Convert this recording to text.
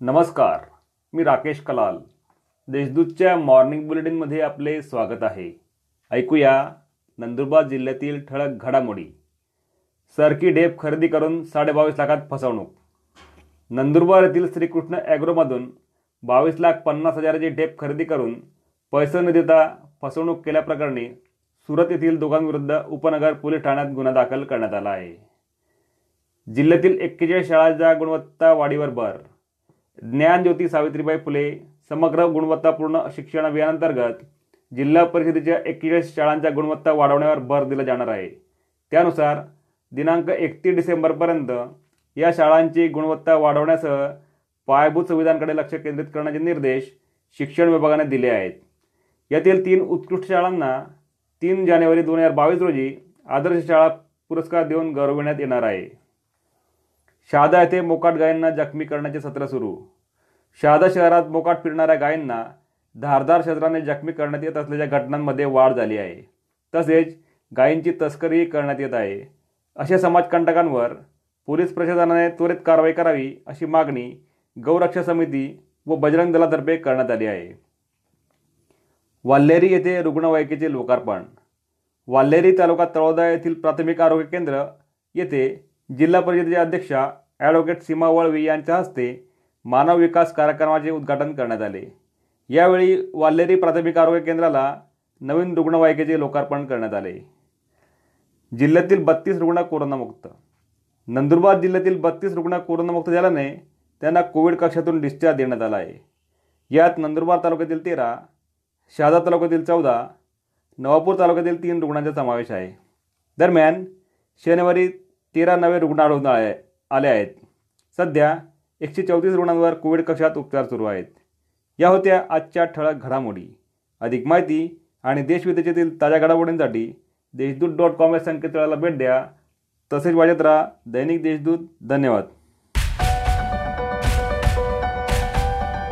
नमस्कार मी राकेश कलाल. देशदूतच्या मॉर्निंग बुलेटिनमध्ये आपले स्वागत आहे. ऐकूया नंदुरबार जिल्ह्यातील ठळक घडामोडी. सरकी ढेप खरेदी करून साडेबावीस लाखात फसवणूक. नंदुरबार येथील श्रीकृष्ण ॲग्रोमधून बावीस लाख पन्नास हजाराची ढेप खरेदी करून पैसे न देता फसवणूक केल्याप्रकरणी सुरत येथील दोघांविरुद्ध उपनगर पोलीस ठाण्यात गुन्हा दाखल करण्यात आला आहे. जिल्ह्यातील एक्केचाळीस शाळांच्या गुणवत्ता वाढीवर भर. ज्ञानज्योती सावित्रीबाई फुले समग्र गुणवत्तापूर्ण शिक्षण अभियानांतर्गत जिल्हा परिषदेच्या एक्केचाळीस शाळांच्या गुणवत्ता वाढवण्यावर भर दिला जाणार आहे. त्यानुसार दिनांक एकतीस डिसेंबरपर्यंत या शाळांची गुणवत्ता वाढवण्यासह पायाभूत सुविधांकडे लक्ष केंद्रित करण्याचे निर्देश शिक्षण विभागाने दिले आहेत. यातील तीन उत्कृष्ट शाळांना तीन जानेवारी दोन हजार बावीस रोजी आदर्श शाळा पुरस्कार देऊन गौरविण्यात येणार आहे. शहादा येथे मोकाट गायींना जखमी करण्याचे सत्र सुरू. शहादा शहरात मोकाट फिरणाऱ्या गायींना धारदार शस्त्राने जखमी करण्यात येत असलेल्या घटनांमध्ये वाढ झाली आहे. तसेच गायींची तस्करीही करण्यात येत आहे. अशा समाजकंटकांवर पोलीस प्रशासनाने त्वरित कारवाई करावी अशी मागणी गौरक्षा समिती व बजरंग दलातर्फे करण्यात आली आहे. वाल्हेरी येथे रुग्णवाहिकेचे लोकार्पण. वाल्हेरी तालुका तळोदा येथील प्राथमिक आरोग्य केंद्र येथे जिल्हा परिषदेच्या अध्यक्षा ॲडव्होकेट सीमा वळवी यांच्या हस्ते मानव विकास कार्यक्रमाचे उद्घाटन करण्यात आले. यावेळी वाल्हेरी प्राथमिक आरोग्य केंद्राला नवीन रुग्णवाहिकेचे लोकार्पण करण्यात आले. जिल्ह्यातील बत्तीस रुग्ण कोरोनामुक्त. नंदुरबार जिल्ह्यातील बत्तीस रुग्ण कोरोनामुक्त झाल्याने त्यांना कोविड कक्षातून डिस्चार्ज देण्यात आला आहे. यात नंदुरबार तालुक्यातील तेरा शहादा तालुक्यातील चौदा नवापूर तालुक्यातील तीन रुग्णांचा समावेश आहे. दरम्यान शनिवारी तेरा नवे रुग्ण आढळून आले आले आहेत. सध्या एकशे चौतीस रुग्णांवर कोविड कक्षात उपचार सुरू आहेत. या होत्या आजच्या ठळक घडामोडी. अधिक माहिती आणि देशविदेशातील ताज्या घडामोडींसाठी देशदूत डॉट कॉम या संकेतस्थळाला भेट द्या. तसेच वाजत राहा दैनिक देशदूत. धन्यवाद.